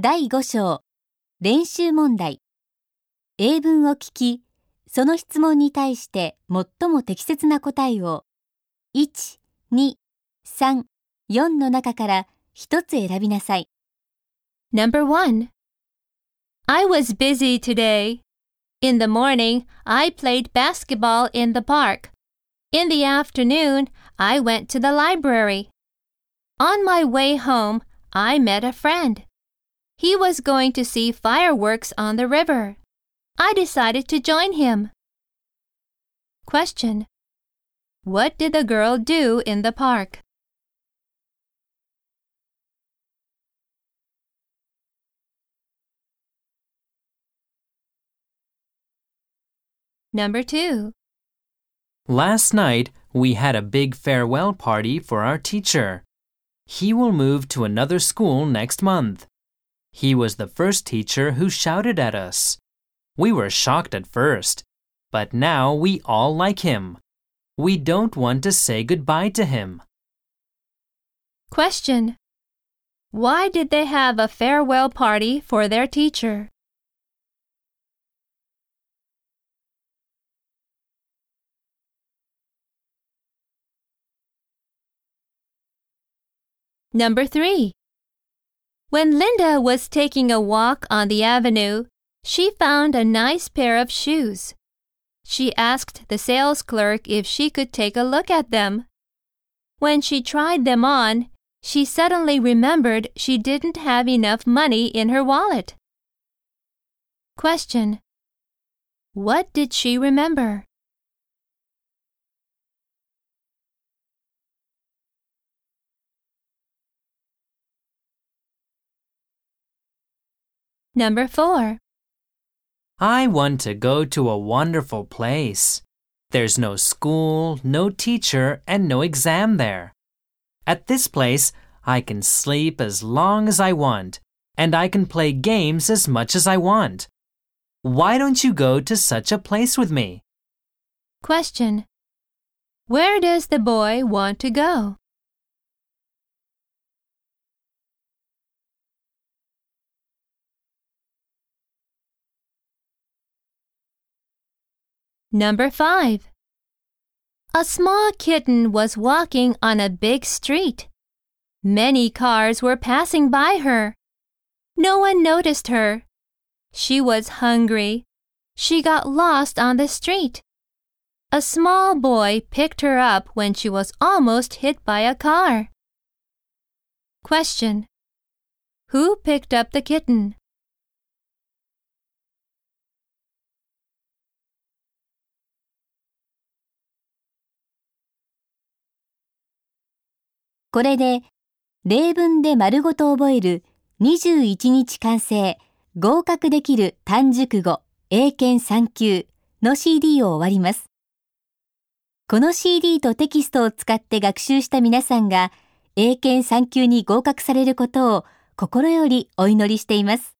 第5章練習問題英文を聞き、その質問に対して最も適切な答えを1、2、3、4の中から一つ選びなさい。Number one. I was busy today. In the morning, I played basketball in the park. In the afternoon, I went to the library. On my way home, I met a friend. He was going to see fireworks on the river. I decided to join him. Question. What did the girl do in the park? Number two. Last night, we had a big farewell party for our teacher. He will move to another school next month. He was the first teacher who shouted at us. We were shocked at first, but now we all like him. We don't want to say goodbye to him. Question. Why did they have a farewell party for their teacher? Number three. When Linda was taking a walk on the avenue, she found a nice pair of shoes. She asked the sales clerk if she could take a look at them. When she tried them on, she suddenly remembered she didn't have enough money in her wallet. Question. What did she remember? Number four. I want to go to a wonderful place. There's no school, no teacher, and no exam there. At this place, I can sleep as long as I want, and I can play games as much as I want. Why don't you go to such a place with me? Question. Where does the boy want to go? Number 5. A small kitten was walking on a big street. Many cars were passing by her. No one noticed her. She was hungry. She got lost on the street. A small boy picked her up when she was almost hit by a car. Question. Who picked up the kitten? これで例文で丸ごと覚える21日完成合格できる単熟語英検3級の CD を終わります。この CD とテキストを使って学習した皆さんが英検3級に合格されることを心よりお祈りしています。